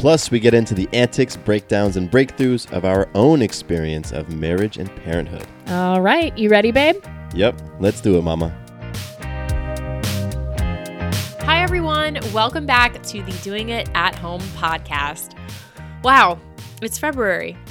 Plus, we get into the antics, breakdowns, and breakthroughs of our own experience of marriage and parenthood. All right, you ready, babe? Yep, let's do it, Mama. Hi, everyone. Welcome back to the Doing It at Home podcast. Wow, it's February.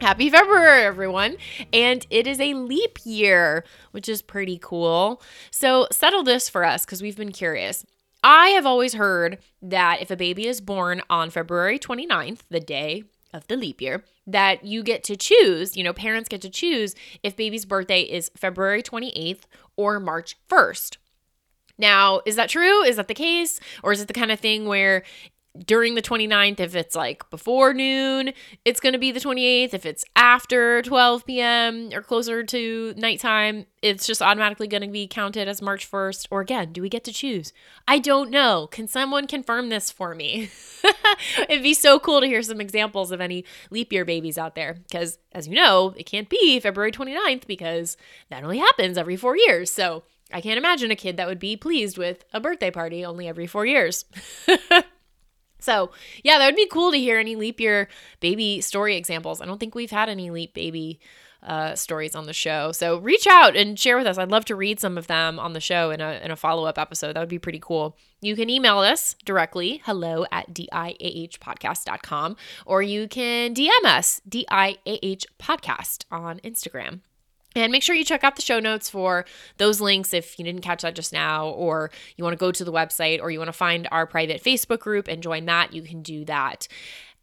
Happy February, everyone. And it is a leap year, which is pretty cool. So, settle this for us because we've been curious. I have always heard that if a baby is born on February 29th, the day of the leap year, that you get to choose, you know, parents get to choose if baby's birthday is February 28th or March 1st. Now, is that true? Is that the case? Or is it the kind of thing where during the 29th, if it's like before noon, it's going to be the 28th. If it's after 12 p.m. or closer to nighttime, it's just automatically going to be counted as March 1st. Or again, do we get to choose? I don't know. Can someone confirm this for me? It'd be so cool to hear some examples of any leap year babies out there. Because as you know, it can't be February 29th because that only happens every four years. So I can't imagine a kid that would be pleased with a birthday party only every four years. so, yeah, that would be cool to hear any leap year baby story examples. I don't think we've had any leap baby uh, stories on the show. So, reach out and share with us. I'd love to read some of them on the show in a, in a follow up episode. That would be pretty cool. You can email us directly, hello at diahpodcast.com, or you can DM us, diah podcast on Instagram. And make sure you check out the show notes for those links if you didn't catch that just now, or you want to go to the website, or you want to find our private Facebook group and join that. You can do that.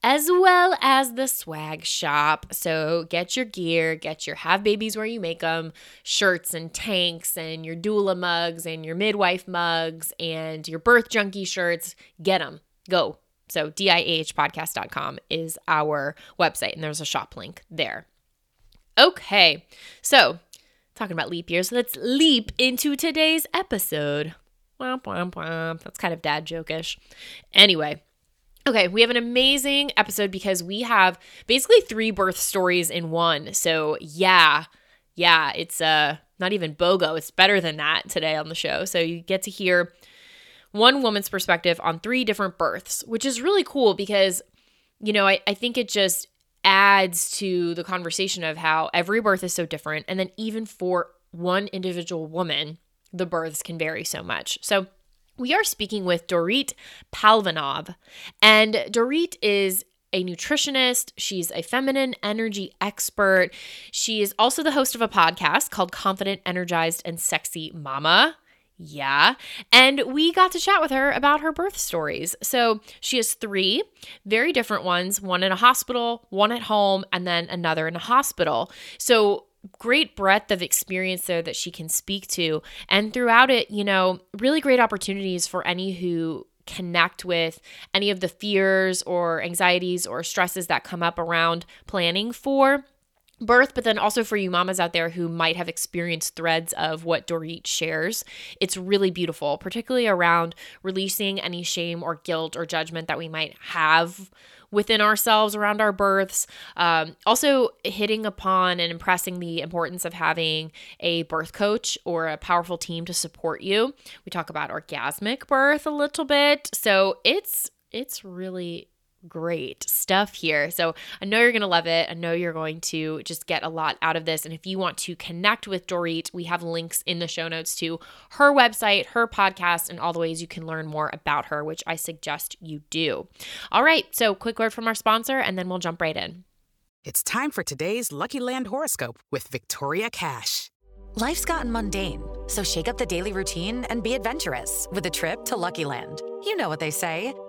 As well as the swag shop. So get your gear, get your Have Babies Where You Make Them shirts and tanks, and your doula mugs, and your midwife mugs, and your birth junkie shirts. Get them. Go. So diahpodcast.com is our website, and there's a shop link there. Okay, so talking about leap years, let's leap into today's episode. Womp, womp, womp. That's kind of dad jokish. Anyway, okay, we have an amazing episode because we have basically three birth stories in one. So yeah, yeah, it's uh not even BOGO. It's better than that today on the show. So you get to hear one woman's perspective on three different births, which is really cool because, you know, I, I think it just adds to the conversation of how every birth is so different. And then even for one individual woman, the births can vary so much. So we are speaking with Dorit Palvanov. And Dorit is a nutritionist. She's a feminine energy expert. She is also the host of a podcast called Confident, Energized, and Sexy Mama. Yeah. And we got to chat with her about her birth stories. So she has three very different ones one in a hospital, one at home, and then another in a hospital. So great breadth of experience there that she can speak to. And throughout it, you know, really great opportunities for any who connect with any of the fears or anxieties or stresses that come up around planning for birth, but then also for you mamas out there who might have experienced threads of what Dorit shares. It's really beautiful, particularly around releasing any shame or guilt or judgment that we might have within ourselves around our births. Um, also, hitting upon and impressing the importance of having a birth coach or a powerful team to support you. We talk about orgasmic birth a little bit. So it's it's really great stuff here. So I know you're going to love it. I know you're going to just get a lot out of this. And if you want to connect with Dorit, we have links in the show notes to her website, her podcast, and all the ways you can learn more about her, which I suggest you do. All right. So quick word from our sponsor, and then we'll jump right in. It's time for today's Lucky Land horoscope with Victoria Cash. Life's gotten mundane, so shake up the daily routine and be adventurous with a trip to Lucky Land. You know what they say.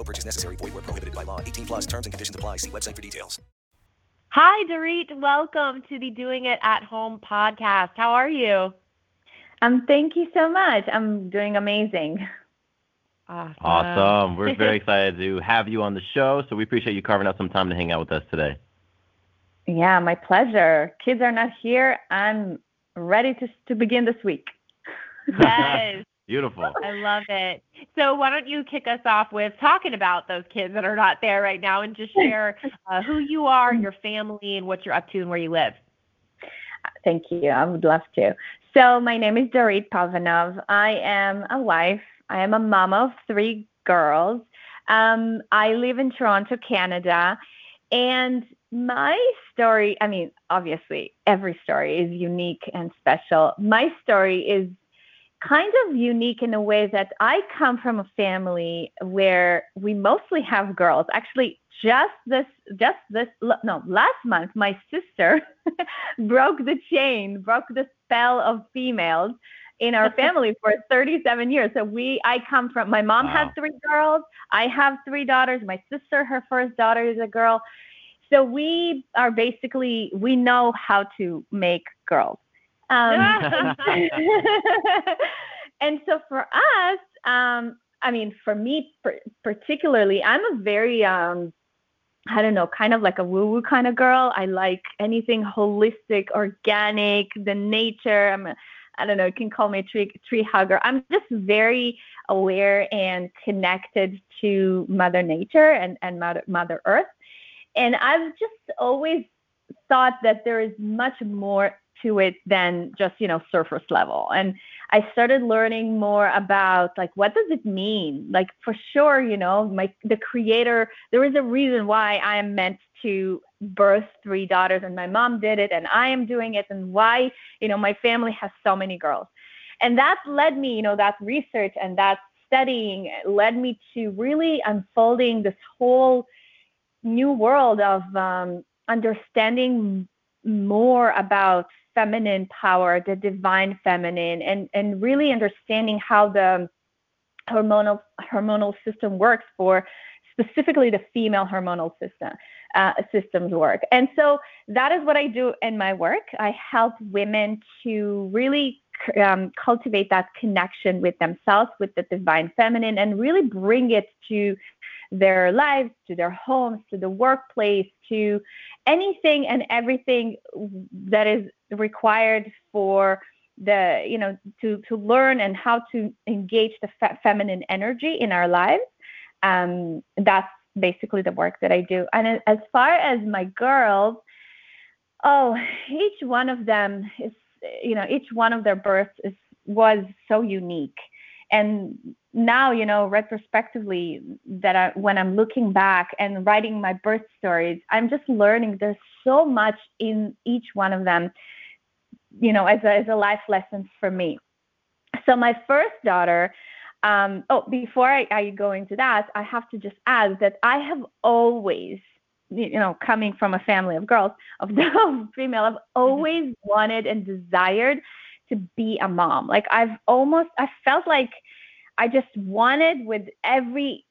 No purchase necessary. Void where prohibited by law. 18 plus terms and conditions apply. See website for details. Hi, Dorit. Welcome to the Doing It at Home podcast. How are you? Um, thank you so much. I'm doing amazing. Awesome. Awesome. We're very excited to have you on the show. So we appreciate you carving out some time to hang out with us today. Yeah, my pleasure. Kids are not here. I'm ready to to begin this week. Yes, Beautiful. I love it. So why don't you kick us off with talking about those kids that are not there right now and just share uh, who you are, your family, and what you're up to and where you live. Thank you. I would love to. So my name is Dorit Pavanov. I am a wife. I am a mom of three girls. Um, I live in Toronto, Canada, and my story. I mean, obviously, every story is unique and special. My story is kind of unique in a way that I come from a family where we mostly have girls. Actually, just this, just this, no, last month, my sister broke the chain, broke the spell of females in our family for 37 years. So we, I come from, my mom Wow. had three girls. I have three daughters. My sister, her first daughter is a girl. So we are basically, we know how to make girls. Um, and so for us, um, I mean, for me per- particularly, I'm a very, um, I don't know, kind of like a woo woo kind of girl. I like anything holistic, organic, the nature. I'm a, I don't know, you can call me a tree, tree hugger. I'm just very aware and connected to Mother Nature and, and Mother, Mother Earth. And I've just always thought that there is much more to it than just you know surface level. And i started learning more about like what does it mean? Like for sure you know my the creator there is a reason why i am meant to birth three daughters and my mom did it and i am doing it and why you know my family has so many girls. And that led me you know that research and that studying led me to really unfolding this whole new world of um, understanding more about feminine power, the divine feminine, and and really understanding how the hormonal hormonal system works for specifically the female hormonal system uh, systems work. And so that is what I do in my work. I help women to really um, cultivate that connection with themselves, with the divine feminine, and really bring it to their lives, to their homes, to the workplace, to anything and everything that is required for the you know to to learn and how to engage the fe- feminine energy in our lives. Um, that's basically the work that i do. And as far as my girls oh each one of them is you know each one of their births is was so unique. And now you know retrospectively that I, when i'm looking back and writing my birth stories i'm just learning there's so much in each one of them you know as a, as a life lesson for me so my first daughter um, oh before I, I go into that i have to just add that i have always you know coming from a family of girls of the female i've always wanted and desired to be a mom like i've almost i felt like I just wanted with every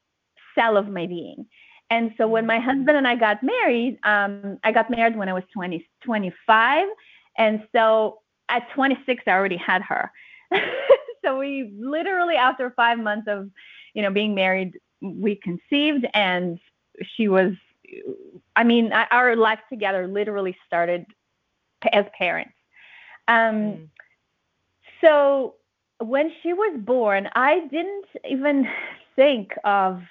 cell of my being. And so when my husband and I got married, um, I got married when I was 20, 25. And so at 26, I already had her. so we literally, after five months of, you know, being married, we conceived and she was, I mean, our life together literally started as parents. Um, mm. So when she was born, I didn't even think of,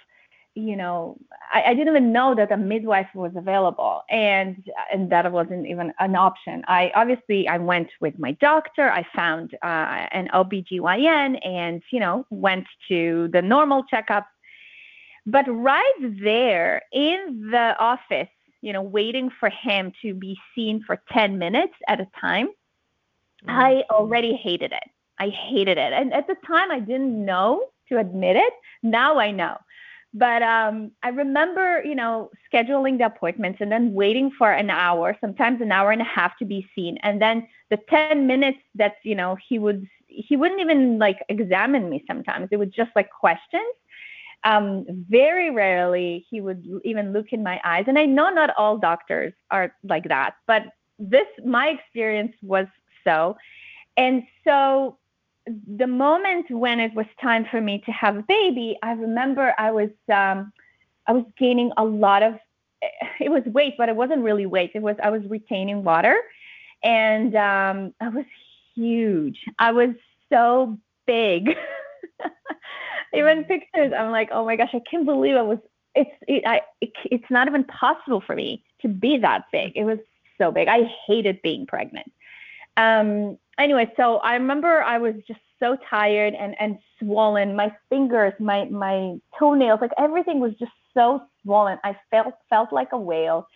you know, I, I, didn't even know that a midwife was available and and that wasn't even an option. I obviously I went with my doctor. I found uh, an OBGYN and, you know, went to the normal checkups. But right there in the office, you know, waiting for him to be seen for 10 minutes at a time, mm-hmm. I already hated it. I hated it. And at the time, I didn't know to admit it. Now I know. But um, I remember, you know, scheduling the appointments and then waiting for an hour, sometimes an hour and a half to be seen. And then the 10 minutes that, you know, he would, he wouldn't even like examine me sometimes. It was just like questions. Um, very rarely he would even look in my eyes. And I know not all doctors are like that, but this, my experience was so. And so the moment when it was time for me to have a baby, I remember I was um, I was gaining a lot of it was weight, but it wasn't really weight. It was I was retaining water, and um, I was huge. I was so big. even mm. pictures, I'm like, oh my gosh, I can't believe I was. It's it, I it, it's not even possible for me to be that big. It was so big. I hated being pregnant. Um, anyway, so I remember I was just so tired and and swollen. My fingers, my my toenails, like everything was just so swollen. I felt felt like a whale.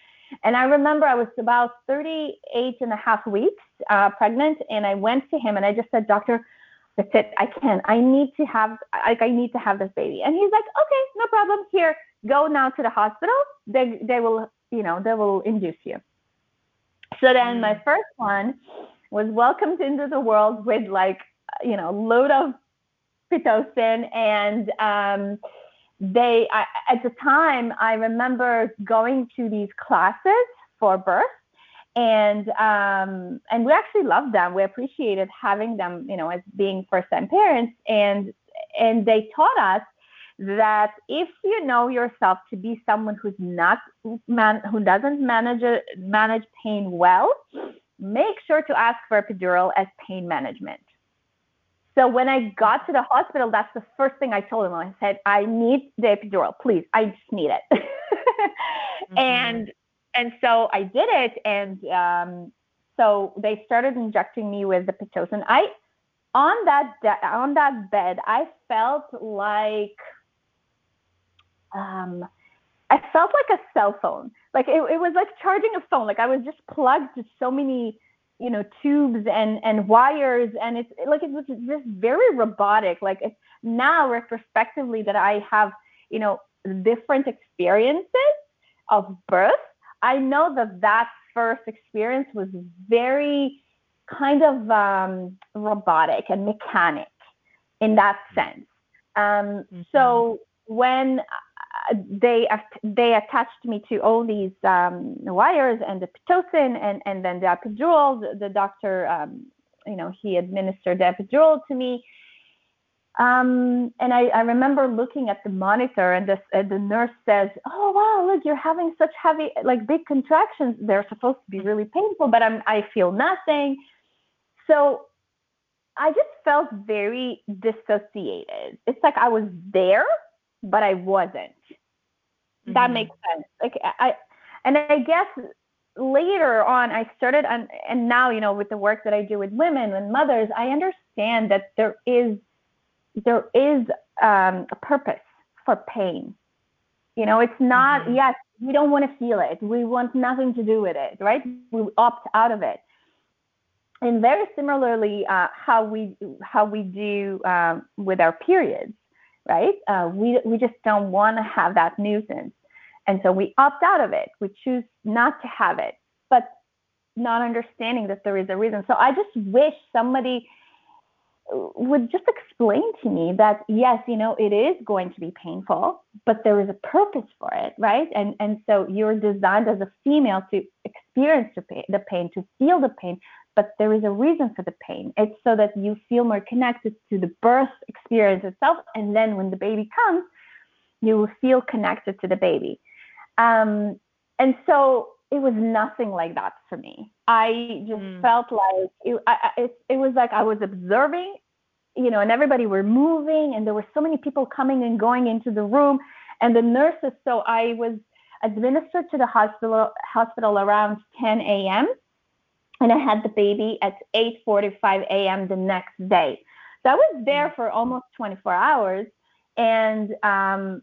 And I remember I was about 38 and a half weeks uh, pregnant, and I went to him and I just said, Doctor, that's it. I can't. I need to have. Like I need to have this baby. And he's like, Okay, no problem. Here, go now to the hospital. They they will you know they will induce you. So then my mm. first one was welcomed into the world with like you know load of pitocin. And um, they I, at the time i remember going to these classes for birth. And um, and we actually loved them. We appreciated having them you know as being first time parents. And and they taught us that if you know yourself to be someone who's not man who doesn't manage manage pain well make sure to ask for epidural as pain management. So when I got to the hospital, that's the first thing I told them. I said, I need the epidural, please. I just need it. mm-hmm. And and so I did it, and um, so they started injecting me with the pitocin. I on that de- on that bed, I felt like um, I felt like a cell phone. Like it, it was like charging a phone. Like I was just plugged to so many, you know, tubes and and wires, and it's like it was just very robotic. Like it's now retrospectively that I have, you know, different experiences of birth. I know that that first experience was very kind of um, robotic and mechanic in that sense. Um, mm-hmm. So when they they attached me to all these um, wires and the pitocin and and then the epidural. The, the doctor, um, you know, he administered the epidural to me. Um, and I, I remember looking at the monitor, and uh, the nurse says, "Oh wow, look, you're having such heavy, like big contractions. They're supposed to be really painful, but I'm I feel nothing." So I just felt very dissociated. It's like I was there, but I wasn't. Mm-hmm. That makes sense. Like I, and I guess later on I started on, and now you know with the work that I do with women and mothers, I understand that there is there is um, a purpose for pain. You know, it's not, Mm-hmm. yes, we don't want to feel it. We want nothing to do with it, right? We opt out of it. And very similarly, uh, how we how we do um, with our periods, right? Uh, we we just don't want to have that nuisance, and so we opt out of it. We choose not to have it, but not understanding that there is a reason. So I just wish somebody would just explain to me that yes, you know, it is going to be painful, but there is a purpose for it, right? And and so you're designed as a female to experience the pain, the pain, to feel the pain, but there is a reason for the pain. It's so that you feel more connected to the birth experience itself, and then when the baby comes, you will feel connected to the baby. Um, and so it was nothing like that for me. I just Mm. felt like it, I, it, it was like I was observing, you know, and everybody were moving, and there were so many people coming and going into the room, and the nurses. So I was administered to the hospital hospital around 10 a.m. and I had the baby at 8:45 a.m. the next day. So I was there for almost 24 hours, and um,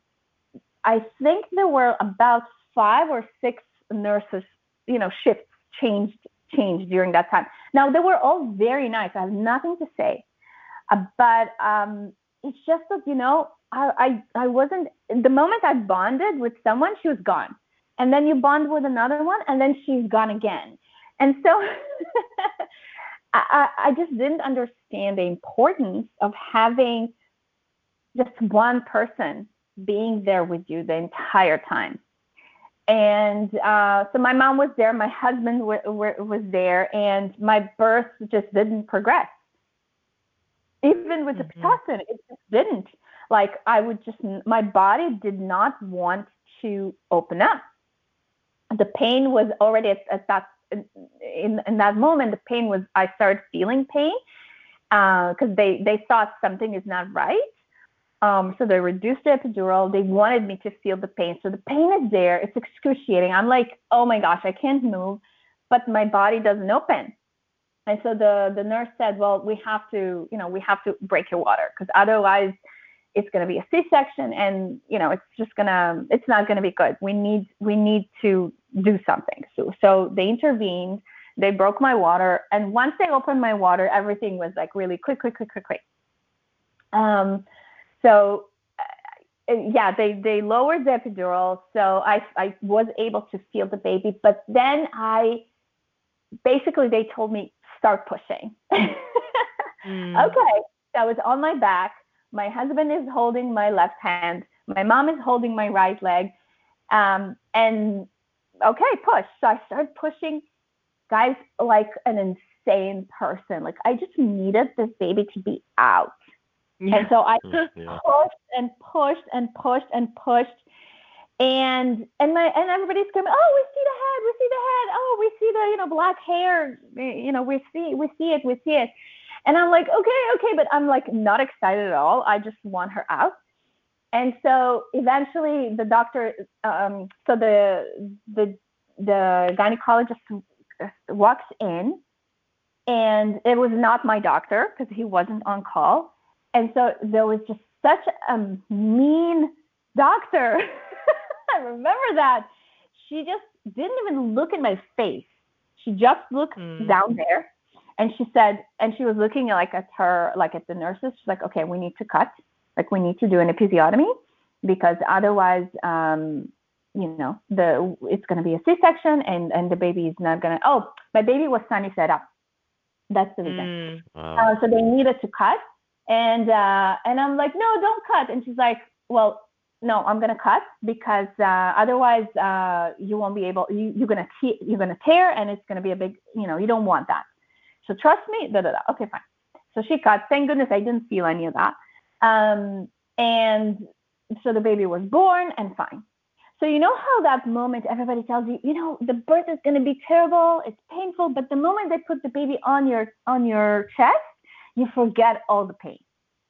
I think there were about five or six nurses, you know, shifts changed changed during that time. Now they were all very nice. I have nothing to say, uh, but um, it's just that you know I, I I wasn't the moment I bonded with someone, she was gone, and then you bond with another one, and then she's gone again, and so I, I just didn't understand the importance of having just one person being there with you the entire time. And uh, so my mom was there, my husband w- w- was there, and my birth just didn't progress. Even with the Pitocin, it just didn't. Like I would just, my body did not want to open up. The pain was already at, at that in in that moment. The pain was I started feeling pain because they they thought something is not right. Um, so they reduced the epidural. They wanted me to feel the pain. So the pain is there. It's excruciating. I'm like, oh my gosh, I can't move, but my body doesn't open. And so the the nurse said, well, we have to, you know, we have to break your water because otherwise it's going to be a C-section, and you know, it's just gonna, it's not going to be good. We need we need to do something. So so they intervened. They broke my water, and once they opened my water, everything was like really quick, quick, quick, quick, quick. Um, so uh, yeah, they they lowered the epidural, so I I was able to feel the baby, but then I basically they told me start pushing. Okay, so I was on my back. My husband is holding my left hand. My mom is holding my right leg. Um, and okay, push. So I started pushing, guys, like an insane person. Like I just needed this baby to be out. And so I Yeah. pushed and pushed and pushed and pushed. And and my and everybody's screaming, oh, we see the head, we see the head, oh, we see the you know black hair, you know, we see we see it, we see it. And I'm like, okay, okay, but I'm like not excited at all. I just want her out. And so eventually the doctor, um, so the the the gynecologist walks in, and it was not my doctor because he wasn't on call. And so there was just such a mean doctor. I remember that. She just didn't even look in my face. She just looked down there and she said, and she was looking like at her, like at the nurses. She's like, okay, we need to cut. Like we need to do an episiotomy because otherwise, um, you know, the it's going to be a C-section and and the baby is not going to. Oh, my baby was sunny side up. That's the reason. Uh, so they needed to cut, and uh, and I'm like, no, don't cut. And she's like, well, no, I'm gonna cut because uh, otherwise uh, you won't be able. You, you're gonna te- you're gonna tear, and it's gonna be a big. You know, you don't want that. So trust me. Da da da. Okay, fine. So she cut. Thank goodness I didn't feel any of that. Um, and so the baby was born and fine. So you know how that moment everybody tells you, you know, the birth is going to be terrible, it's painful, but the moment they put the baby on your on your chest, you forget all the pain.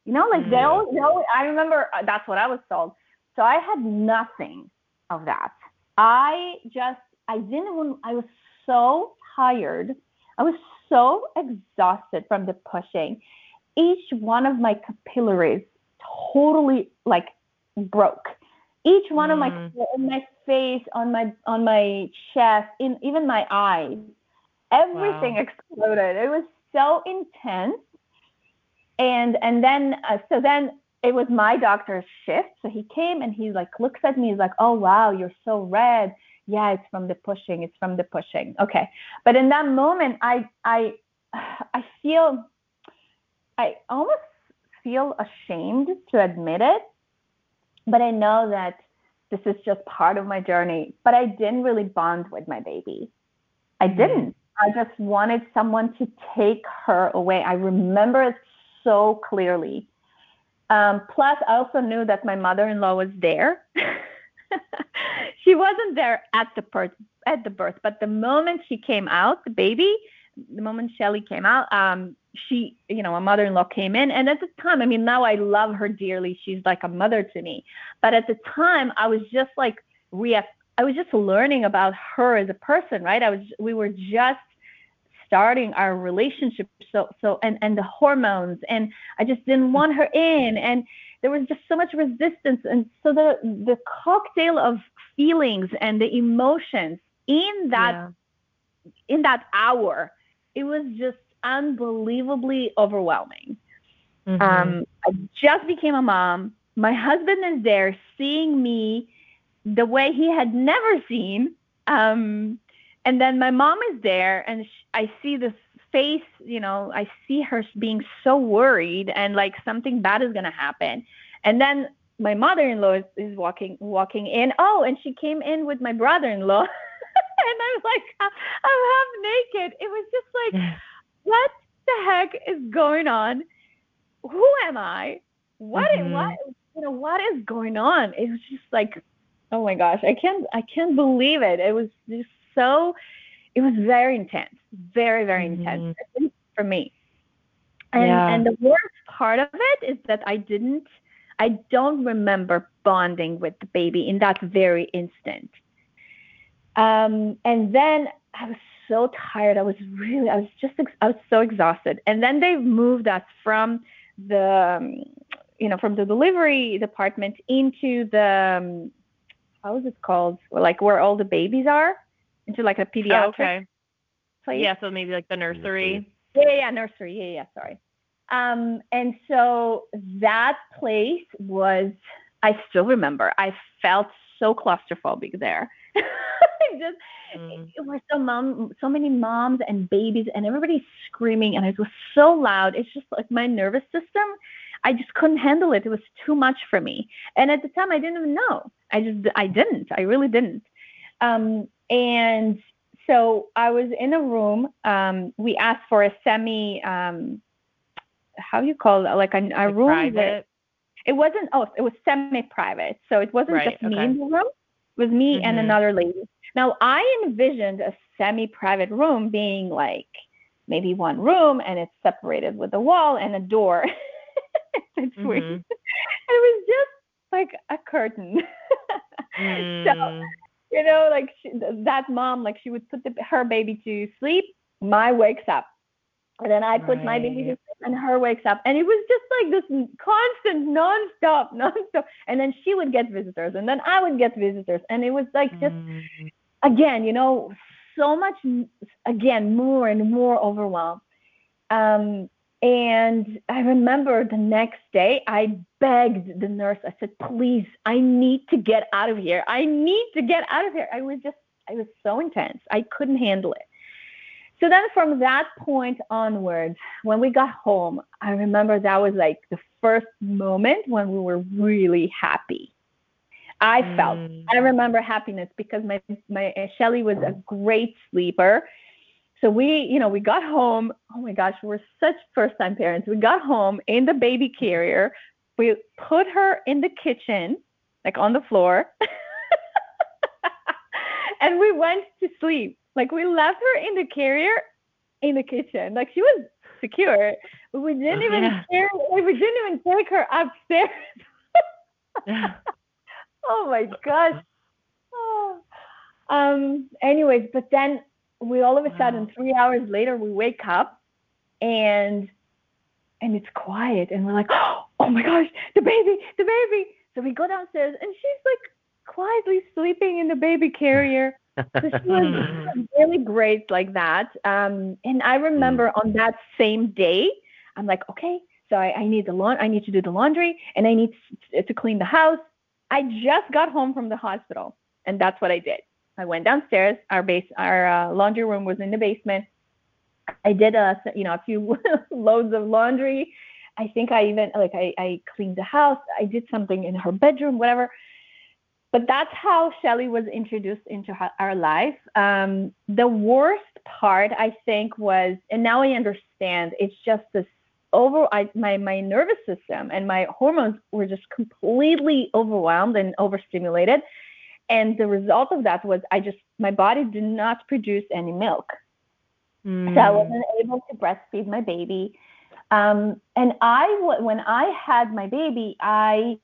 You know, like they all, they all I remember uh, that's what I was told. So I had nothing of that. I just I didn't even I was so tired. I was so exhausted from the pushing. each one of my capillaries totally like broke. Each one of my in my face, on my on my chest, in even my eyes, everything Wow. exploded. It was so intense. And and then uh, so then it was my doctor's shift. So he came and he like looks at me. He's like, "Oh wow, you're so red." Yeah, it's from the pushing. It's from the pushing. Okay, but in that moment, I I I feel I almost feel ashamed to admit it, but I know that this is just part of my journey. But I didn't really bond with my baby. I didn't. I just wanted someone to take her away. I remember it so clearly. Um, plus, I also knew that my mother-in-law was there. wasn't there at the birth, at the birth, but the moment she came out, the baby, the moment Shelly came out, um, she, you know, a mother-in-law came in, and at the time, I mean, now I love her dearly. She's like a mother to me, but at the time, I was just like re- I was just learning about her as a person, right? I was, we were just starting our relationship. So so and and the hormones. And i just didn't want her in. And there was just so much resistance and so the the cocktail of feelings and the emotions in that in that hour it was just unbelievably overwhelming. Mhm. um i just became a mom. My husband is there seeing me the way he had never seen. Um and then my mom is there and sh- i see this face you know i see her being so worried and like something bad is going to happen. And then my mother-in-law is, is walking walking in. Oh and she came in with my brother-in-law. And i'm like i'm half naked. It was just like what the heck is going on? Who am i? What Mhm. what you know what is going on? It was just like oh my gosh i can't i can't believe it. It was just so it was very intense very very intense at least for me. And Yeah. and the worst part of it is that i didn't i don't remember bonding with the baby in that very instant. Um and then i was so tired. I was really i was just ex- i was so exhausted. And then they moved us from the um, you know from the delivery department into the um, how is it called? Like where all the babies are into like a pediatric Oh, okay. Place Yeah, so maybe like the nursery. yeah, yeah, yeah, nursery. Yeah, yeah, sorry. Um, and so that place was, I still remember, I felt so claustrophobic there. I just, it was so mom, so many moms and babies and everybody screaming and it was so loud. It's just like my nervous system, I just couldn't handle it. It was too much for me. And at the time I didn't even know. I just, I didn't, I really didn't. Um, and so I was in a room. Um, we asked for a semi, um, how do you call it? Like a, a room that it wasn't. Oh, it was semi-private. So it wasn't Right, just me in the room. It was me and Mhm. another lady. Now I envisioned a semi-private room being like maybe one room and it's separated with a wall and a door between. Mhm. It was just like a curtain. So Mm. You know, like she, that mom, like she would put the, her baby to sleep, my wakes up, and then I put my baby to sleep, and her wakes up, and it was just like this constant, nonstop, nonstop. And then she would get visitors, and then I would get visitors, and it was like just Mm. again, you know, so much again, more and more overwhelmed. Um, and I remember the next day, I begged the nurse. I said, "Please, I need to get out of here. I need to get out of here." I was just, I was so intense. I couldn't handle it. So then, from that point onwards, when we got home, I remember that was like the first moment when we were really happy. I felt. Mm. I remember happiness because my my Shelly was a great sleeper. So we, you know, we got home. Oh my gosh, we're such first time parents. We got home in the baby carrier. We put her in the kitchen, like on the floor. and we went to sleep. Like we left her in the carrier in the kitchen. Like she was secure. We didn't even Yeah. care, we didn't even take her upstairs. yeah. oh my gosh. Oh. Um anyways, but then we all of a sudden three hours later we wake up and and it's quiet and we're like oh my gosh the baby the baby. So we go downstairs and she's like quietly sleeping in the baby carrier. So she was really great like that. Um, and i remember on that same day i'm like okay so i, I need the laun- i need to do the laundry and i need to, to clean the house. I just got home from the hospital and that's what i did i went downstairs our base our uh, laundry room was in the basement I did a you know a few loads of laundry. I think I even like I, I cleaned the house. I did something in her bedroom, whatever. But that's how Shelly was introduced into our life. Um, the worst part, I think, was, and now I understand. It's just this over. I, my my nervous system and my hormones were just completely overwhelmed and overstimulated, and the result of that was I just my body did not produce any milk. Mm. So I wasn't able to breastfeed my baby. Um, and I, when I had my baby, I,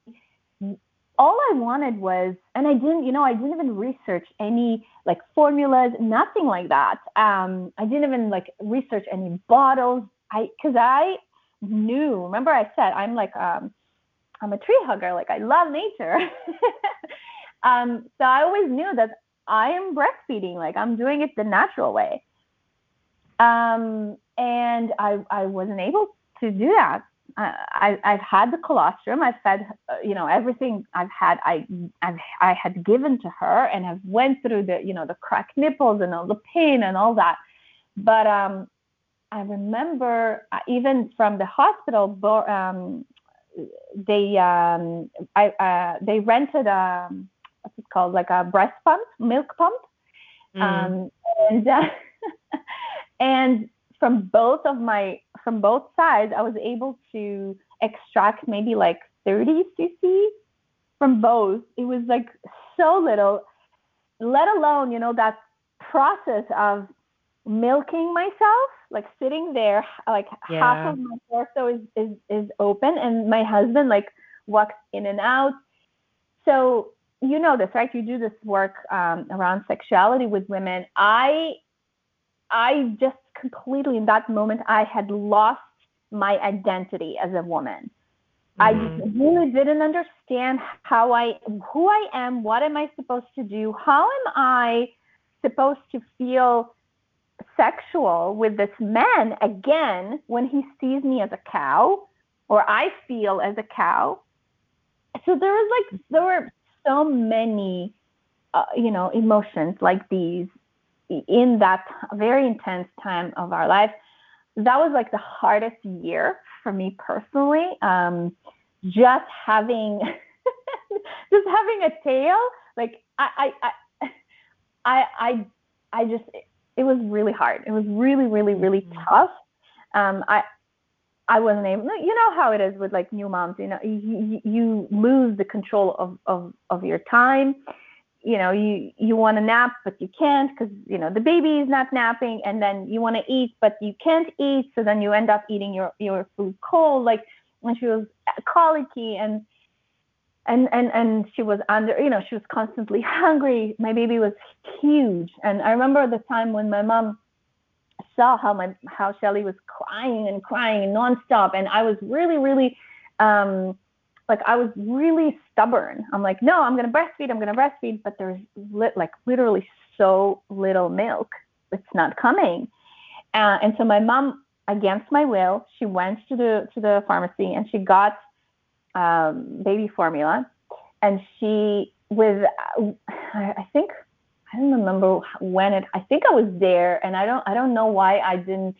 all I wanted was, and I didn't, you know, I didn't even research any like formulas, nothing like that. Um, I didn't even like research any bottles. I, cause I knew, remember I said, I'm like, um, I'm a tree hugger. Like I love nature. um, so I always knew that I am breastfeeding. Like I'm doing it the natural way. Um, and I, I wasn't able to do that. I, I've had the colostrum. I've fed, uh, you know, everything I've had. I, I've, I had given to her, and I've went through the, you know, the cracked nipples and all the pain and all that. But um, I remember uh, even from the hospital, um, they, um, I, uh, they rented a, what's it called, like a breast pump, milk pump, Mm. um, and. Uh, and from both of my from both sides i was able to extract maybe like 30 cc from both it was like so little let alone you know that process of milking myself like sitting there like Yeah. half of my torso is, is is open and my husband like walks in and out so you know this right you do this work um, around sexuality with women i I just completely in that moment I had lost my identity as a woman. I really didn't understand how I who I am, what am I supposed to do? How am I supposed to feel sexual with this man again when he sees me as a cow or I feel as a cow? So there was like there were so many uh, you know emotions like these in that very intense time of our life. That was like the hardest year for me personally. Um, just having, just having a tail, like I, I, I, I, I, just, it was really hard. It was really, really, really tough. Um, I, I wasn't able. You know how it is with like new moms. You know, you, you lose the control of, of, of your time you know you you want to nap but you can't because you know the baby is not napping and then you want to eat but you can't eat so then you end up eating your your food cold like when she was colicky and and and and she was under you know she was constantly hungry my baby was huge and i remember the time when my mom saw how my how shelly was crying and crying nonstop and i was really really um like I was really stubborn. I'm like, no, I'm gonna breastfeed. I'm gonna breastfeed, but there's like literally so little milk. It's not coming. Uh, and so my mom, against my will, she went to the to the pharmacy and she got um, baby formula, and she with I think I don't remember when it. I think I was there, and I don't I don't know why I didn't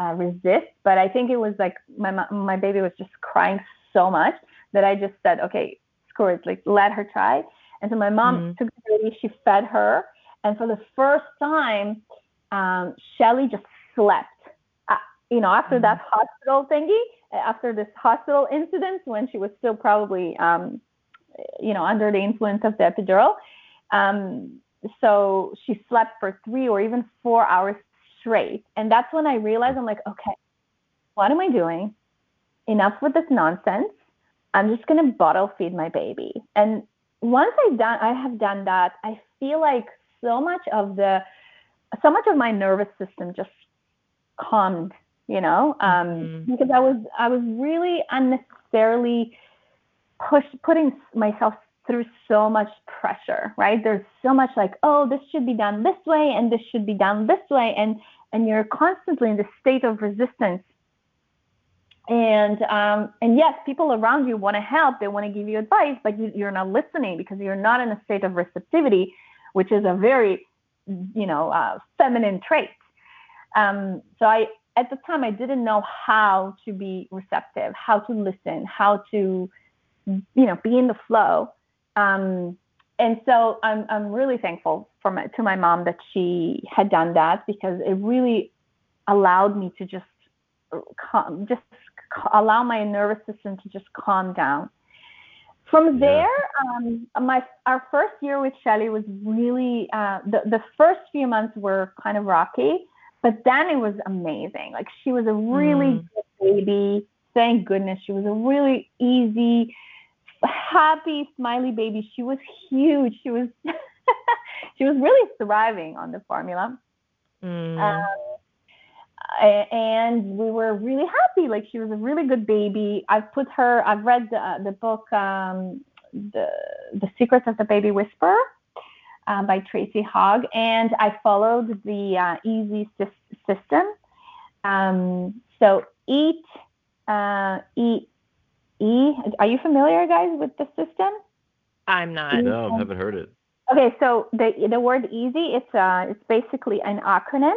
uh, resist, but I think it was like my my baby was just crying so much that I just said, okay, screw it, like let her try. And so my mom Mhm. took the baby, she fed her, and for the first time, um, Shelly just slept. Uh, you know, after that hospital thingy, after this hospital incident, when she was still probably, um, you know, under the influence of the epidural. Um, so she slept for three or even four hours straight. And that's when I realized I'm like, okay, what am I doing? Enough with this nonsense. I'm just gonna bottle feed my baby. And once I done I have done that, I feel like so much of the so much of my nervous system just calmed you know, um, Mm-hmm. because I was I was really unnecessarily push putting myself through so much pressure, right? There's so much like, oh, this should be done this way and this should be done this way, and and you're constantly in the state of resistance. And um, and yes, people around you want to help, they want to give you advice, but you, you're not listening because you're not in a state of receptivity, which is a very, you know, uh, feminine trait. Um, so I at the time I didn't know how to be receptive, how to listen, how to, you know, be in the flow. Um, and so I'm I'm really thankful for my, to my mom that she had done that because it really allowed me to just calm, just allow my nervous system to just calm down. From there, um, my our first year with Shelly was really uh, the the first few months were kind of rocky, but then it was amazing. Like she was a really Mm. good baby. Thank goodness she was a really easy, happy, smiley baby. She was huge. She was she was really thriving on the formula. Mm. Um, and we were really happy. Like she was a really good baby. I've put her. I've read the the book, um, the the Secrets of the Baby Whisperer, um, by Tracy Hogg, and I followed the uh, Easy sys- system. Um, so eat, uh, eat, e. Are you familiar, guys, with the system? I'm not. No, I haven't heard it. Okay, so the the word easy, it's uh it's basically an acronym.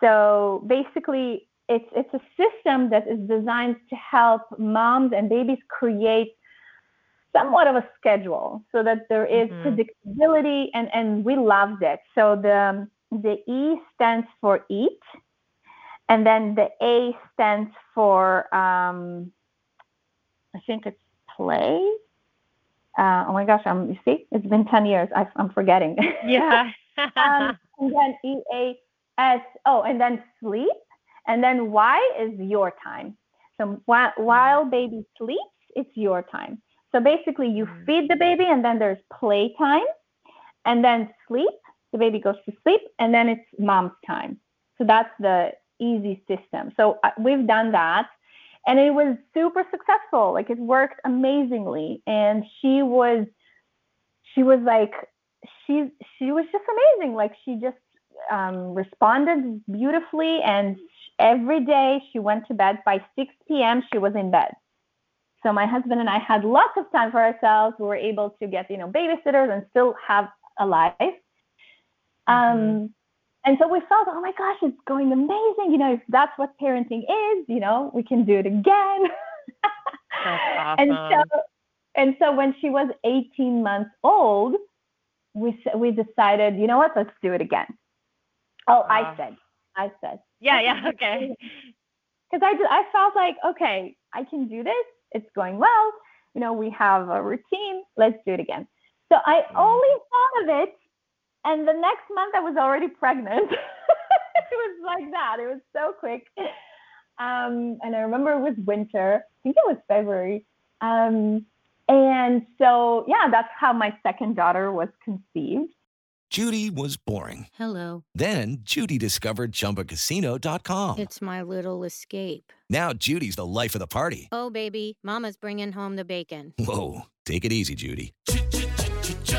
So basically it's it's a system that is designed to help moms and babies create somewhat of a schedule so that there is Mhm. predictability and and we loved it. So the the E stands for eat and then the A stands for um I think it's play. Uh, oh my gosh, I'm you see, it's been 10 years. I, I'm forgetting. Yeah. um, and then E A S. Oh, and then sleep, and then Y is your time. So while, while baby sleeps, it's your time. So basically, you Mm. feed the baby, and then there's play time, and then sleep. The baby goes to sleep, and then it's mom's time. So that's the easy system. So uh, we've done that, and it was super successful. Like it worked amazingly, and she was, she was like she she was just amazing. Like she just um, responded beautifully, and every day she went to bed by 6 p.m. She was in bed. So my husband and I had lots of time for ourselves. We were able to get you know babysitters and still have a life. Um, and so we felt, oh my gosh, it's going amazing. You know, if that's what parenting is, you know, we can do it again. That's And so, and so when she was 18 months old, we we decided, you know what, let's do it again. Oh, I said, I said, Yeah, yeah, okay. because I I felt like, okay, I can do this. It's going well. You know, we have a routine. Let's do it again. So I mm. only thought of it, and the next month I was already pregnant. it was like that. It was so quick. Um, and I remember it was winter. I think it was February. Um, and so, yeah, that's how my second daughter was conceived. Judy was boring. Hello. Then Judy discovered ChumbaCasino.com. It's my little escape. Now Judy's the life of the party. Oh, baby, Mama's bringing home the bacon. Whoa, take it easy, Judy.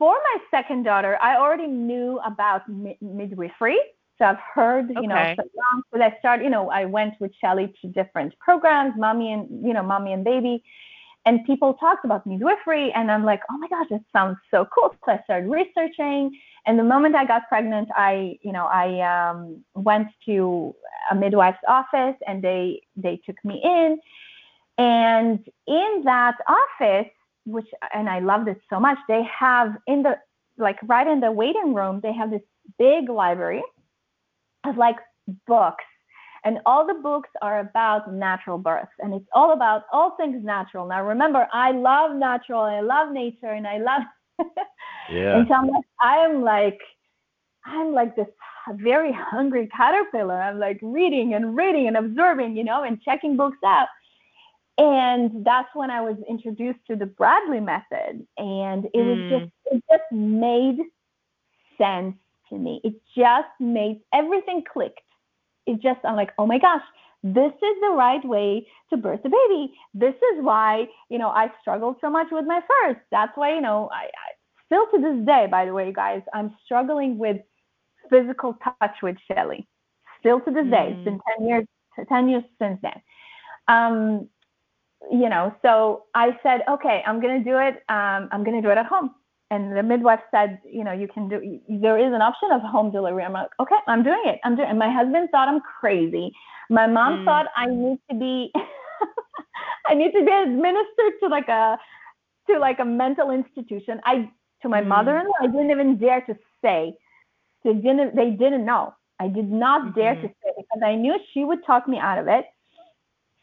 For my second daughter, I already knew about mi- midwifery. So I've heard, you know, Okay. so long. So I started, you know, I went with Shelly to different programs, mommy and, you know, mommy and baby. and people talked about midwifery, and I'm like, oh my gosh, it sounds so cool. So I started researching, and the moment I got pregnant, I, you know, I um, went to a midwife's office, and they they took me in, and in that office, which and I loved it so much, they have in the like right in the waiting room, they have this big library of like books. And all the books are about natural birth and it's all about all things natural. Now remember i love natural i love nature and i love yeah. and so I'm like, i'm like i'm like this very hungry caterpillar. I'm like reading and reading and absorbing you know and checking books out and that's when i was introduced to the bradley method and it was Mm. just it just made sense to me it just made everything clicked it just I'm like, oh my gosh, this is the right way to birth a baby. This is why you know I struggled so much with my first. That's why you know I, I still to this day, by the way, guys, I'm struggling with physical touch with Shelly. Still to this day, it's been ten years, ten years since then. Um, you know, so I said, okay, I'm gonna do it. Um, I'm gonna do it at home. And the midwife said, you know, you can do. There is an option of home delivery. I'm like, okay, I'm doing it. I'm doing. it. And my husband thought I'm crazy. My mom Mm. thought I need to be. I need to be administered to like a to like a mental institution. I to my Mm. mother-in-law, I didn't even dare to say. They didn't. They didn't know. I did not dare to say because I knew she would talk me out of it.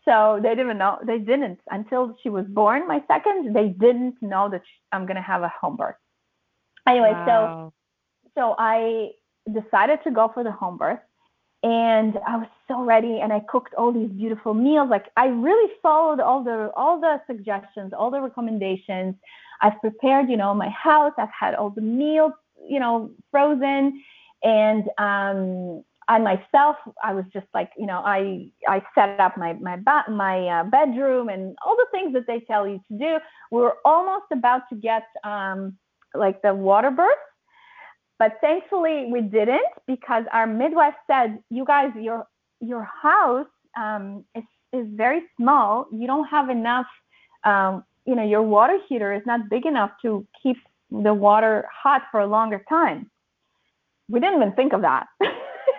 So they didn't know. They didn't until she was born. My second, they didn't know that sh- I'm gonna have a home birth. Anyway, so so I decided to go for the home birth, and I was so ready, and I cooked all these beautiful meals. Like I really followed all the all the suggestions, all the recommendations. I've prepared, you know, my house. I've had all the meals, you know, frozen, and um, I myself, I was just like, you know, I I set up my my ba- my uh, bedroom and all the things that they tell you to do. We were almost about to get um, like the water birth, but thankfully we didn't because our midwife said, "You guys, your your house um, is is very small. You don't have enough. Um, you know, your water heater is not big enough to keep the water hot for a longer time." We didn't even think of that.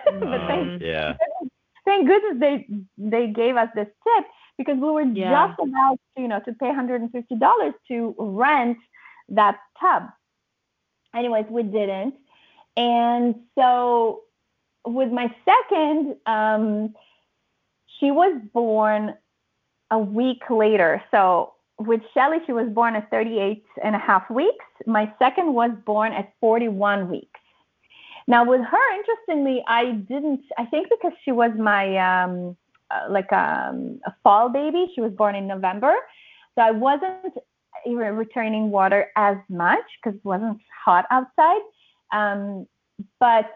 but thank, yeah thank goodness they they gave us this tip because we were Yeah. just about you know to pay $150 to rent that tub. Anyways, we didn't, and so with my second, um, she was born a week later. So with Shelly, she was born at 38 and a half weeks. My second was born at 41 weeks. Now with her, interestingly, I didn't. I think because she was my um, uh, like um, a fall baby. She was born in November, so I wasn't returning water as much because it wasn't hot outside. Um, but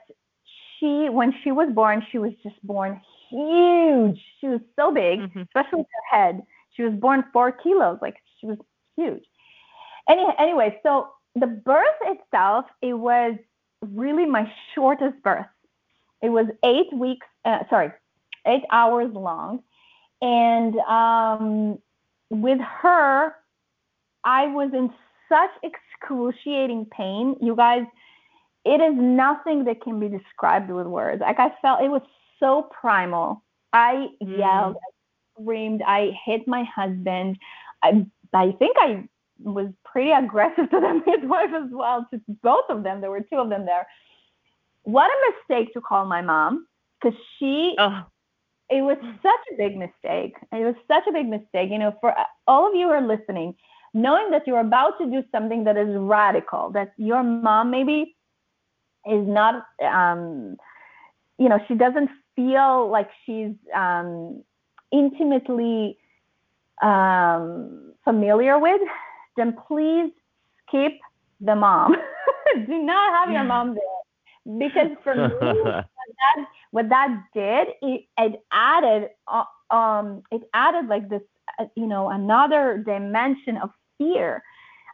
she, when she was born, she was just born huge. She was so big, especially with her head. She was born four kilos. Like she was huge. Any, anyway, so the birth itself, it was really my shortest birth. It was eight weeks, uh, sorry, eight hours long. And um, with her, I was in such excruciating pain. You guys, it is nothing that can be described with words. Like I felt it was so primal. I yelled, I screamed, I hit my husband. I, I think I was pretty aggressive to the midwife as well, to both of them. There were two of them there. What a mistake to call my mom because she, it was such a big mistake. It was such a big mistake. You know, for all of you who are listening, knowing that you're about to do something that is radical, that your mom maybe is not, um, you know, she doesn't feel like she's um, intimately um, familiar with, then please skip the mom. Do not have your mom there. Because for me, what that, what that did, it, it added, uh, um, it added like this, uh, you know, another dimension of fear.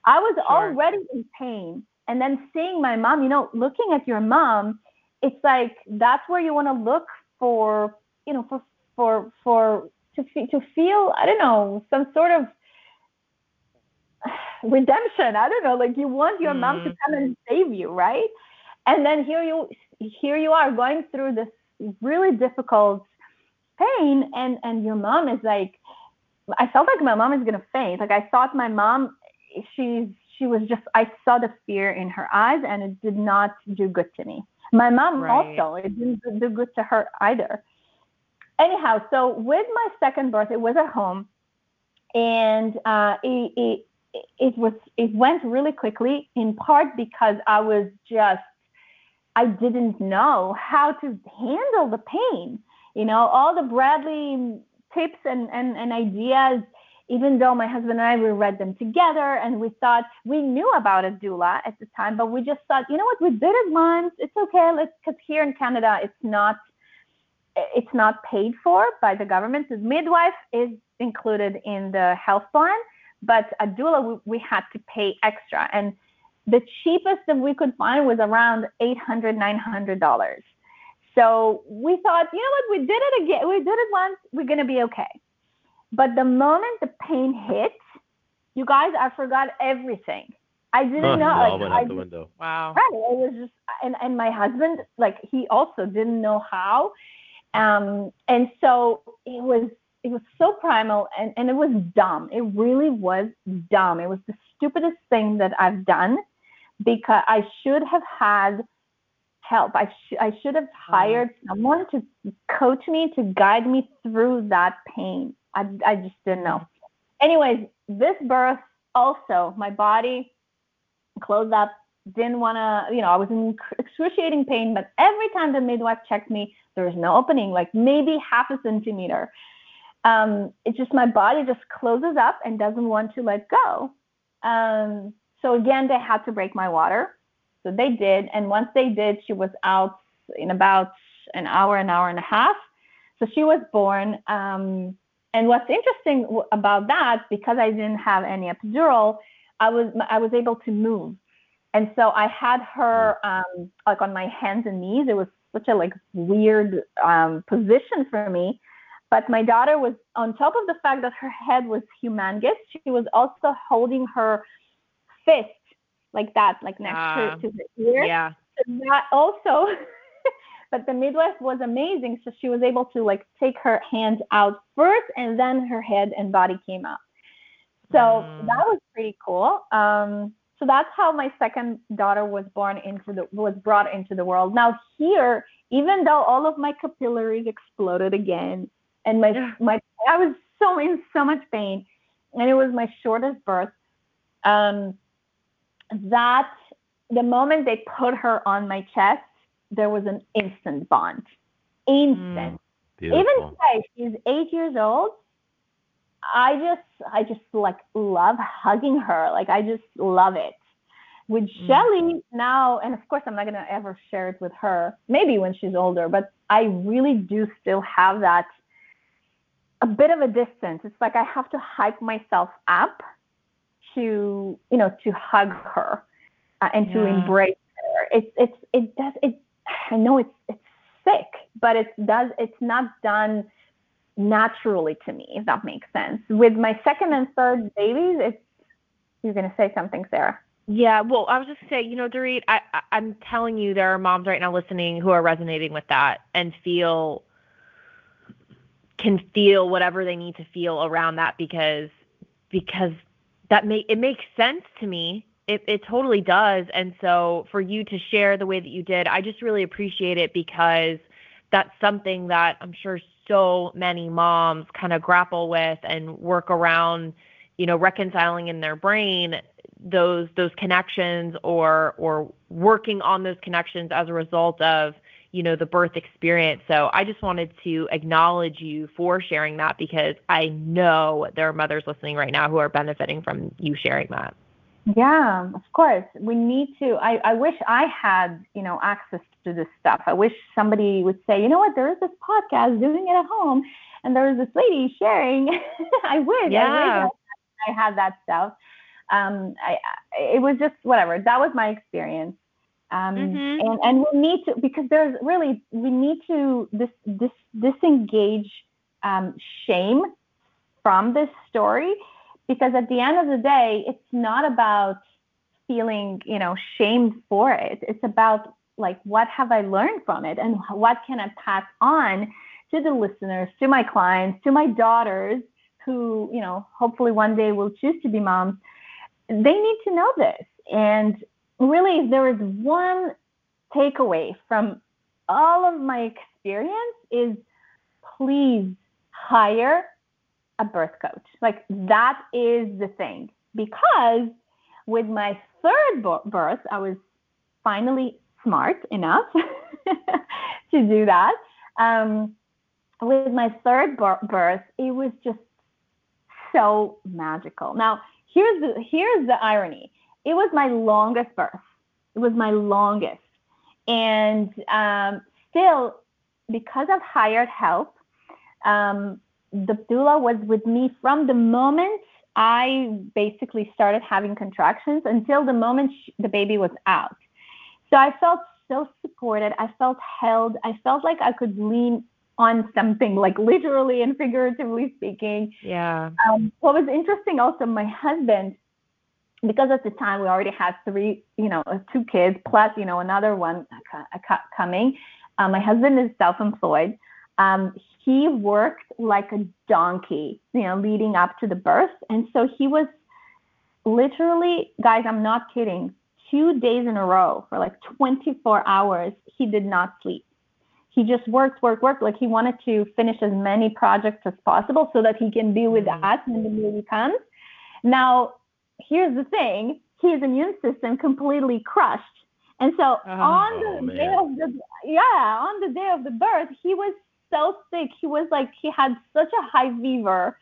I was already in pain, and then seeing my mom, you know, looking at your mom, it's like that's where you want to look for, you know, for for for to fe- to feel, I don't know, some sort of redemption. I don't know, like you want your mom to Mm. come and save you, right? And then here you here you are going through this really difficult pain and and your mom is like I felt like my mom is gonna faint. Like I thought my mom she's she was just I saw the fear in her eyes and it did not do good to me. My mom Right. also it didn't do good to her either. Anyhow, so with my second birth, it was at home, and uh, it, it it was it went really quickly. In part because I was just I didn't know how to handle the pain. You know, all the Bradley tips and, and, and ideas, even though my husband and I, we read them together and we thought we knew about a doula at the time, but we just thought, you know what, we did it once. It's okay. Let's, because here in Canada, it's not, it's not paid for by the government. The midwife is included in the health plan, but a doula, we, we had to pay extra. And the cheapest that we could find was around $800, $900. So we thought, you know what, we did it again. We did it once. We're going to be okay. But the moment the pain hit, you guys, I forgot everything. I didn't Huh, know. it all like, went I out the window. Wow. Right. It was just, and, and my husband, like, he also didn't know how. Um, and so it was, it was so primal and, and it was dumb. It really was dumb. It was the stupidest thing that I've done because I should have had help. I, sh- I should have hired someone to coach me, to guide me through that pain. I, I just didn't know. Anyways, this birth also, my body closed up, didn't want to, you know, I was in excruciating pain, but every time the midwife checked me, there was no opening, like maybe half a centimeter. Um, it's just my body just closes up and doesn't want to let go. Um, so again, they had to break my water. So they did. And once they did, she was out in about an hour, an hour and a half. So she was born. Um, and what's interesting w- about that, because I didn't have any epidural, I was I was able to move, and so I had her um, like on my hands and knees. It was such a like weird um, position for me. But my daughter was on top of the fact that her head was humongous. She was also holding her fist like that, like next Ah, to, to the ear. Yeah. So that also but the midwife was amazing so she was able to like take her hand out first and then her head and body came out so Mm. that was pretty cool um so that's how my second daughter was born into the was brought into the world now here even though all of my capillaries exploded again and my my i was so in so much pain and it was my shortest birth um that the moment they put her on my chest, there was an instant bond. Instant. Even Beautiful. today, she's eight years old. I just, I just like love hugging her. Like I just love it. With Shelly now, and of course I'm not gonna ever share it with her. Maybe when she's older, but I really do still have that a bit of a distance. It's like I have to hype myself up to, you know, to hug her uh, and to embrace her. It's it's it does it. I know it's it's sick, but it does it's not done naturally to me. If that makes sense. With my second and third babies, it's you're gonna say something, Sarah. Yeah, well, I was just gonna say, you know, Dorit, I, I I'm telling you, there are moms right now listening who are resonating with that and feel can feel whatever they need to feel around that because because that make it makes sense to me. It it totally does. And so for you to share the way that you did, I just really appreciate it because that's something that I'm sure so many moms kind of grapple with and work around, you know, reconciling in their brain those those connections or or working on those connections as a result of you know the birth experience so i just wanted to acknowledge you for sharing that because i know there are mothers listening right now who are benefiting from you sharing that Yeah, of course. We need to. I, I wish I had, you know, access to this stuff. I wish somebody would say, you know what, there is this podcast doing it at home, and there is this lady sharing. I wish. I Yeah. wish I had that stuff. Um, I, I, it was just whatever. That was my experience. Um, Mhm. and and we need to because there's really we need to this this disengage um, shame from this story because at the end of the day, it's not about feeling, you know, shamed for it. It's about like what have I learned from it and what can I pass on to the listeners, to my clients, to my daughters who, you know, hopefully one day will choose to be moms. They need to know this. And really, if there is one takeaway from all of my experience is please hire a birth coach. Like that is the thing. Because with my third birth, I was finally smart enough to do that. Um, with my third birth, it was just so magical. Now, here's the here's the irony. It was my longest birth. It was my longest, and um, still, because I've hired help, um, the doula was with me from the moment I basically started having contractions until the moment she, the baby was out. So I felt so supported. I felt held. I felt like I could lean on something, like literally and figuratively speaking. Yeah. Um, what was interesting also, my husband, because at the time we already had three, you know, two kids plus, you know, another one coming. Uh, my husband is self-employed. Um, he worked like a donkey, you know, leading up to the birth, and so he was literally, guys, I'm not kidding, two days in a row for like 24 hours, he did not sleep. He just worked, worked, worked. Like he wanted to finish as many projects as possible so that he can be with mm-hmm. us when the baby comes. Now, here's the thing his immune system completely crushed. And so oh, on the oh, day of the yeah, on the day of the birth, he was so sick. He was like he had such a high fever.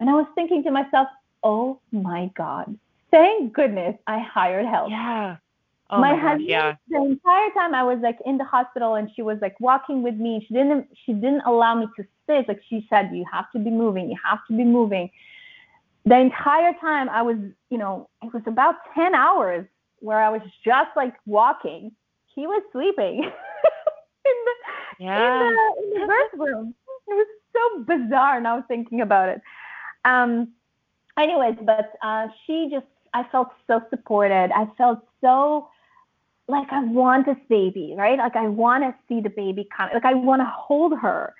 And I was thinking to myself, "Oh my god thank goodness I hired help. Yeah. Oh my, my husband, yeah. the entire time I was like in the hospital and she was like walking with me. She didn't she didn't allow me to sit. Like she said, you have to be moving, you have to be moving. The entire time I was, you know, it was about 10 hours where I was just like walking. He was sleeping in the yeah. in the, in the birth room. It was so bizarre now thinking about it. Um anyways, but uh she just I felt so supported. I felt so like I want this baby, right? Like I want to see the baby come. Like I want to hold her.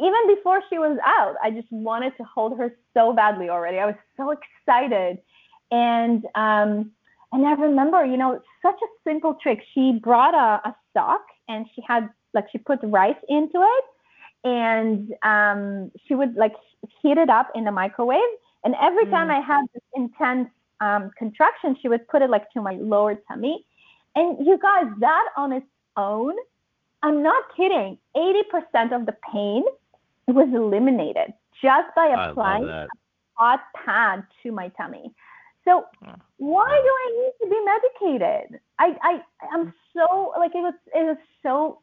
Even before she was out, I just wanted to hold her so badly already. I was so excited. And um and I remember, you know, such a simple trick. She brought a, a sock and she had like she put rice into it and um she would like heat it up in the microwave. And every mm. time I had this intense um, contraction, she would put it like to my lower tummy. And you guys, that on its own, I'm not kidding, 80% of the pain was eliminated just by applying a hot pad to my tummy. So why do I need to be medicated? I, I I'm so like it was it was so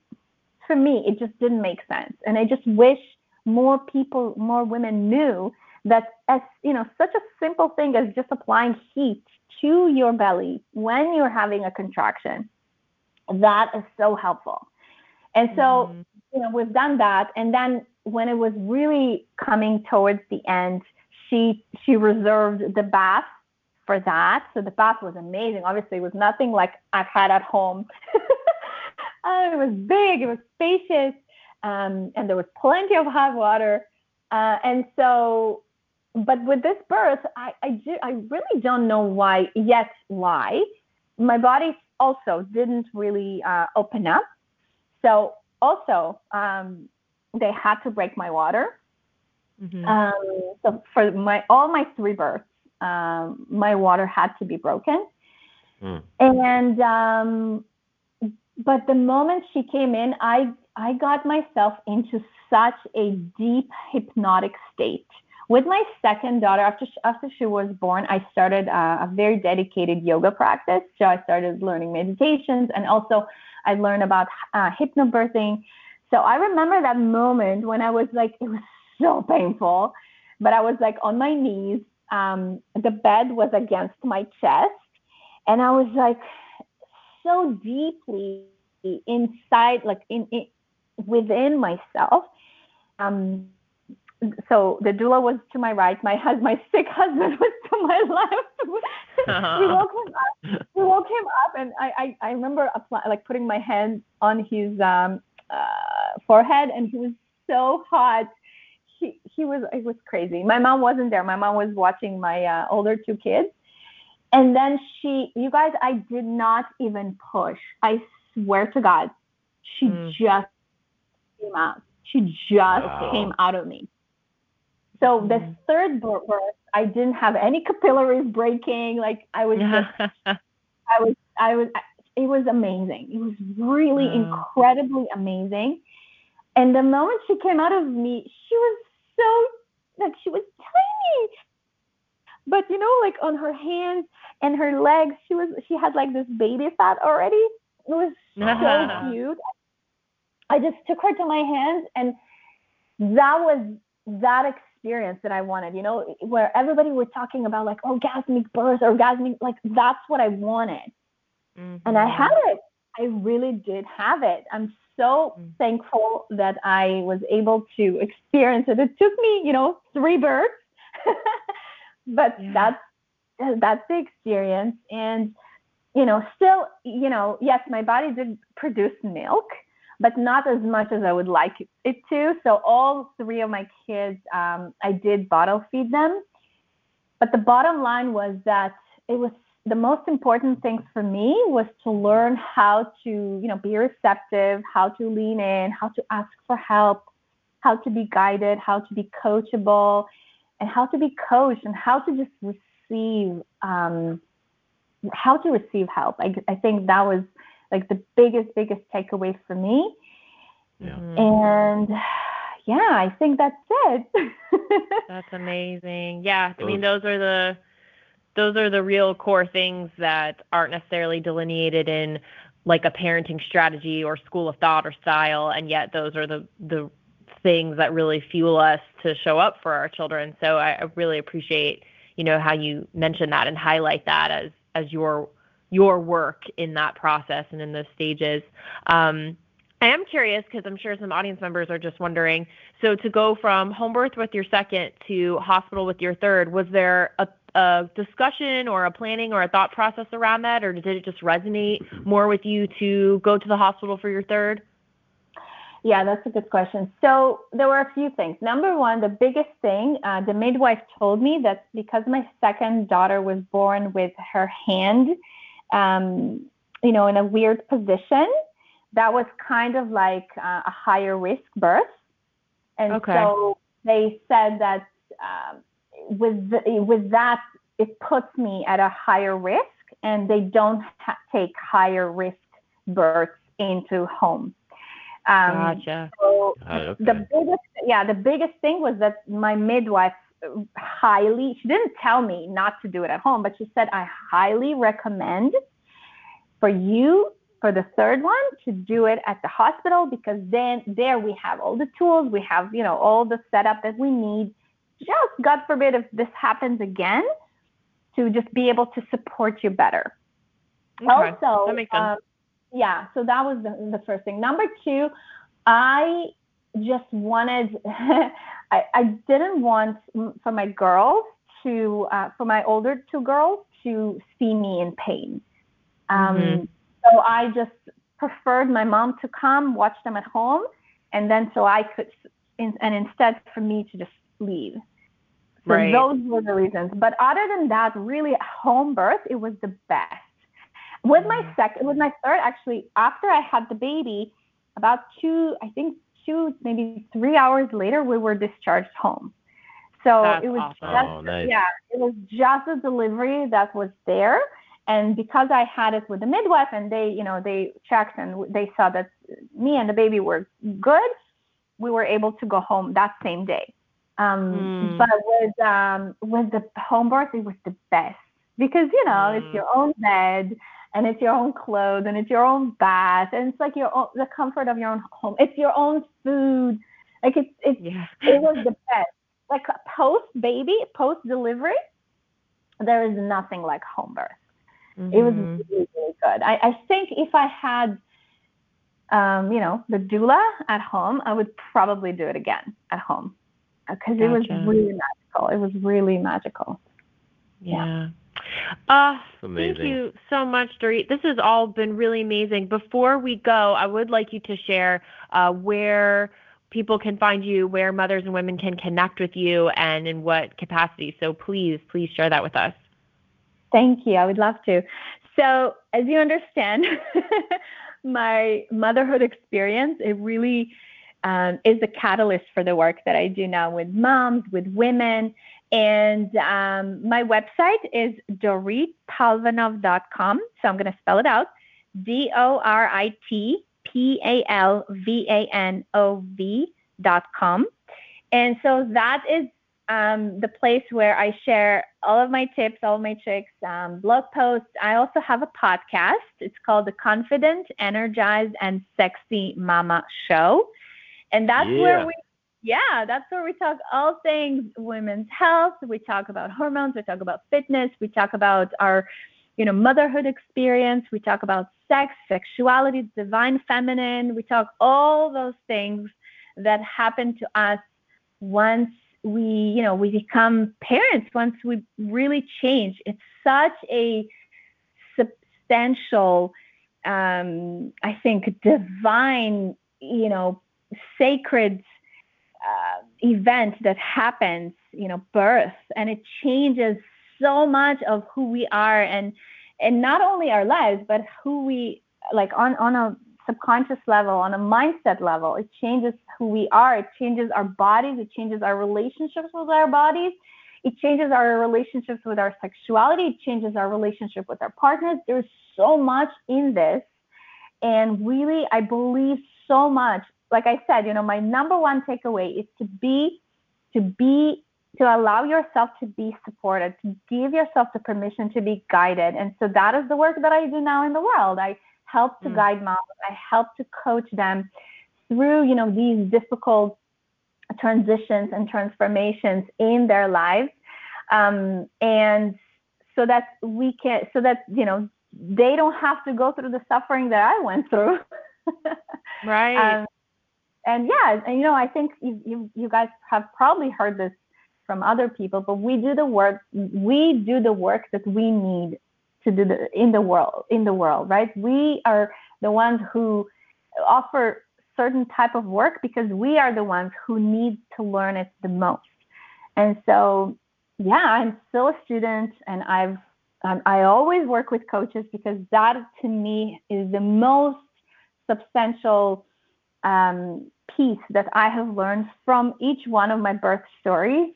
for me it just didn't make sense. And I just wish more people, more women knew that as you know such a simple thing as just applying heat to your belly when you're having a contraction that is so helpful and so mm-hmm. you know we've done that and then when it was really coming towards the end she she reserved the bath for that so the bath was amazing obviously it was nothing like i've had at home uh, it was big it was spacious um, and there was plenty of hot water uh, and so but with this birth, I, I, do, I really don't know why yet why. My body also didn't really uh, open up. So also, um, they had to break my water. Mm-hmm. Um, so for my all my three births, um, my water had to be broken. Mm. And um, but the moment she came in, I I got myself into such a deep hypnotic state with my second daughter, after she, after she was born, I started uh, a very dedicated yoga practice. So I started learning meditations, and also I learned about uh, hypnobirthing. So I remember that moment when I was like, it was so painful, but I was like on my knees. Um, the bed was against my chest, and I was like so deeply inside, like in, in within myself. Um, so the doula was to my right, my hus- my sick husband was to my left. we woke him up. We woke him up, and I I, I remember apply, like putting my hand on his um, uh, forehead, and he was so hot. He he was it was crazy. My mom wasn't there. My mom was watching my uh, older two kids, and then she, you guys, I did not even push. I swear to God, she Mm. just came out. She just Wow. came out of me. So the third birth, I didn't have any capillaries breaking. Like I was just, I was, I was, it was amazing. It was really Wow. incredibly amazing. And the moment she came out of me, she was so, like she was tiny. But you know, like on her hands and her legs, she was, she had like this baby fat already. It was so uh-huh. cute. I just took her to my hands and that was that experience that I wanted, you know, where everybody was talking about like orgasmic birth, or orgasmic, like that's what I wanted. And I mm-hmm. had it. I really did have it. I'm so thankful that I was able to experience it. It took me, you know, three births, but that's that's the experience. And you know, still, you know, yes, my body did produce milk, but not as much as I would like it to. So all three of my kids, um, I did bottle feed them. But the bottom line was that it was the most important things for me was to learn how to, you know, be receptive, how to lean in, how to ask for help, how to be guided, how to be coachable, and how to be coached, and how to just receive, um, how to receive help. I, I think that was like the biggest, biggest takeaway for me. Yeah. And yeah, I think that's it. That's amazing. Yeah, I mean those are the those are the real core things that aren't necessarily delineated in like a parenting strategy or school of thought or style, and yet those are the the things that really fuel us to show up for our children. So I, really appreciate you know how you mention that and highlight that as as your your work in that process and in those stages. Um, I am curious because I'm sure some audience members are just wondering. So to go from home birth with your second to hospital with your third, was there a, a discussion or a planning or a thought process around that, or did it just resonate more with you to go to the hospital for your third? Yeah, that's a good question. So there were a few things. Number one, the biggest thing, uh, the midwife told me that because my second daughter was born with her hand, um, you know, in a weird position, that was kind of like uh, a higher risk birth. And Okay. so they said that um, with the, with that, it puts me at a higher risk, and they don't ha- take higher risk births into home. Um, Gotcha. So Ah, okay. the biggest, yeah, the biggest thing was that my midwife uh, highly, she didn't tell me not to do it at home, but she said, I highly recommend for you, for the third one, to do it at the hospital because then there we have all the tools, we have, you know, all the setup that we need. Just God forbid if this happens again, to just be able to support you better. Okay, Also, that makes sense. um, yeah, so that was the, the first thing. Number two, I just wanted, I, I didn't want for my girls to, uh, for my older two girls to see me in pain. Um, Mhm. So I just preferred my mom to come, watch them at home, and then so I could, in, and instead for me to just leave. So Right. those were the reasons. But other than that, really home birth, it was the best. With my mm. second, with my third, actually, after I had the baby, about two, I think two, maybe three hours later, we were discharged home. So That's it was awesome. just, Oh, nice. yeah, it was just the delivery that was there. And because I had it with the midwife and they, you know, they checked and they saw that me and the baby were good, we were able to go home that same day. Um, Hmm. But with um, with the home birth, it was the best because you know it's Mm. your own bed and it's your own clothes and it's your own bath and it's like your own, the comfort of your own home. It's your own food. Like it's it's Yeah. it was the best. Like post baby, post delivery, there is nothing like home birth. It was Mhm. really, really good. I, I think if I had, um, you know, the doula at home, I would probably do it again at home. Because it was really magical. It was really magical. Yeah. Uh, thank you so much, Dorit. This has all been really amazing. Before we go, I would like you to share uh, where people can find you, where mothers and women can connect with you, and in what capacity. So please, please share that with us. Thank you. I would love to. So, as you understand, my motherhood experience, it really um, is the catalyst for the work that I do now with moms, with women. And um, my website is doritpalvanov.com. So I'm going to spell it out D O R I T P A L V A N O V.com. And so that is um, the place where I share all of my tips, all of my tricks, um, blog posts. I also have a podcast. It's called the Confident, Energized, and Sexy Mama Show. And that's where we, yeah, that's where we talk all things women's health. We talk about hormones. We talk about fitness. We talk about our, you know, motherhood experience. We talk about sex, sexuality, divine feminine. We talk all those things that happen to us once we you know we become parents once we really change it's such a substantial um i think divine you know sacred uh, event that happens you know birth and it changes so much of who we are and and not only our lives but who we like on on a subconscious level, on a mindset level. It changes who we are. It changes our bodies. It changes our relationships with our bodies. It changes our relationships with our sexuality. It changes our relationship with our partners. There's so much in this. And really, I believe so much. Like I said, you know, my number one takeaway is to be, to be, to allow yourself to be supported, to give yourself the permission to be guided. And so that is the work that I do now in the world. I help to guide moms. I help to coach them through, you know, these difficult transitions and transformations in their lives. Um, and so that we can, so that, you know, they don't have to go through the suffering that I went through. Right. Um, and yeah, and you know, I think you, you, you guys have probably heard this from other people, but we do the work, we do the work that we need to do the, in the world, in the world, right? We are the ones who offer certain type of work because we are the ones who need to learn it the most. And so, yeah, I'm still a student and I've, um, I always work with coaches because that to me is the most substantial um, piece that I have learned from each one of my birth stories.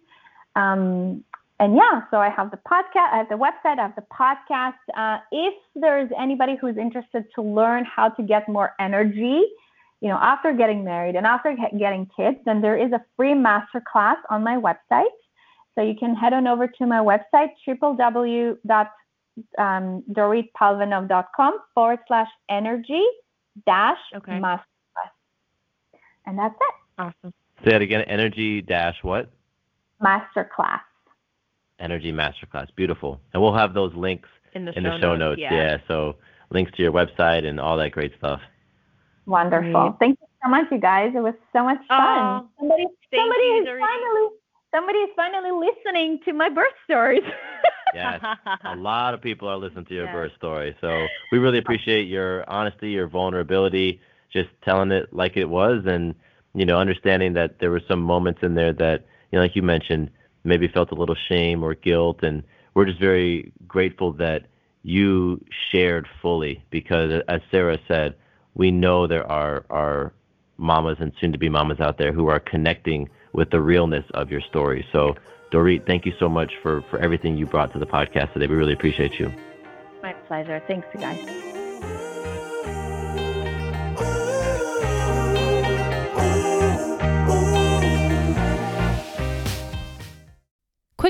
Um, and yeah, so I have the podcast, I have the website, I have the podcast. Uh, if there's anybody who's interested to learn how to get more energy, you know, after getting married and after getting kids, then there is a free masterclass on my website. So you can head on over to my website, www.doritpalvanov.com forward slash energy dash Okay. masterclass. And that's it. Awesome. Say it again. Energy dash what? Masterclass. Energy Masterclass. Beautiful. And we'll have those links In the in show the show notes, notes. yeah. So links to your website and all that great stuff. Wonderful. Great. Thank you so much, you guys. It was so much fun. Oh, somebody somebody you, is finally somebody is finally listening to my birth stories. Yes. a lot of people are listening to your Yeah. birth story. So we really appreciate your honesty, your vulnerability, just telling it like it was and, you know, understanding that there were some moments in there that, you know, like you mentioned, maybe felt a little shame or guilt. And we're just very grateful that you shared fully because as Sarah said, we know there are, are mamas and soon to be mamas out there who are connecting with the realness of your story. So Dorit, thank you so much for, for everything you brought to the podcast today. We really appreciate you. my pleasure. Thanks, guys.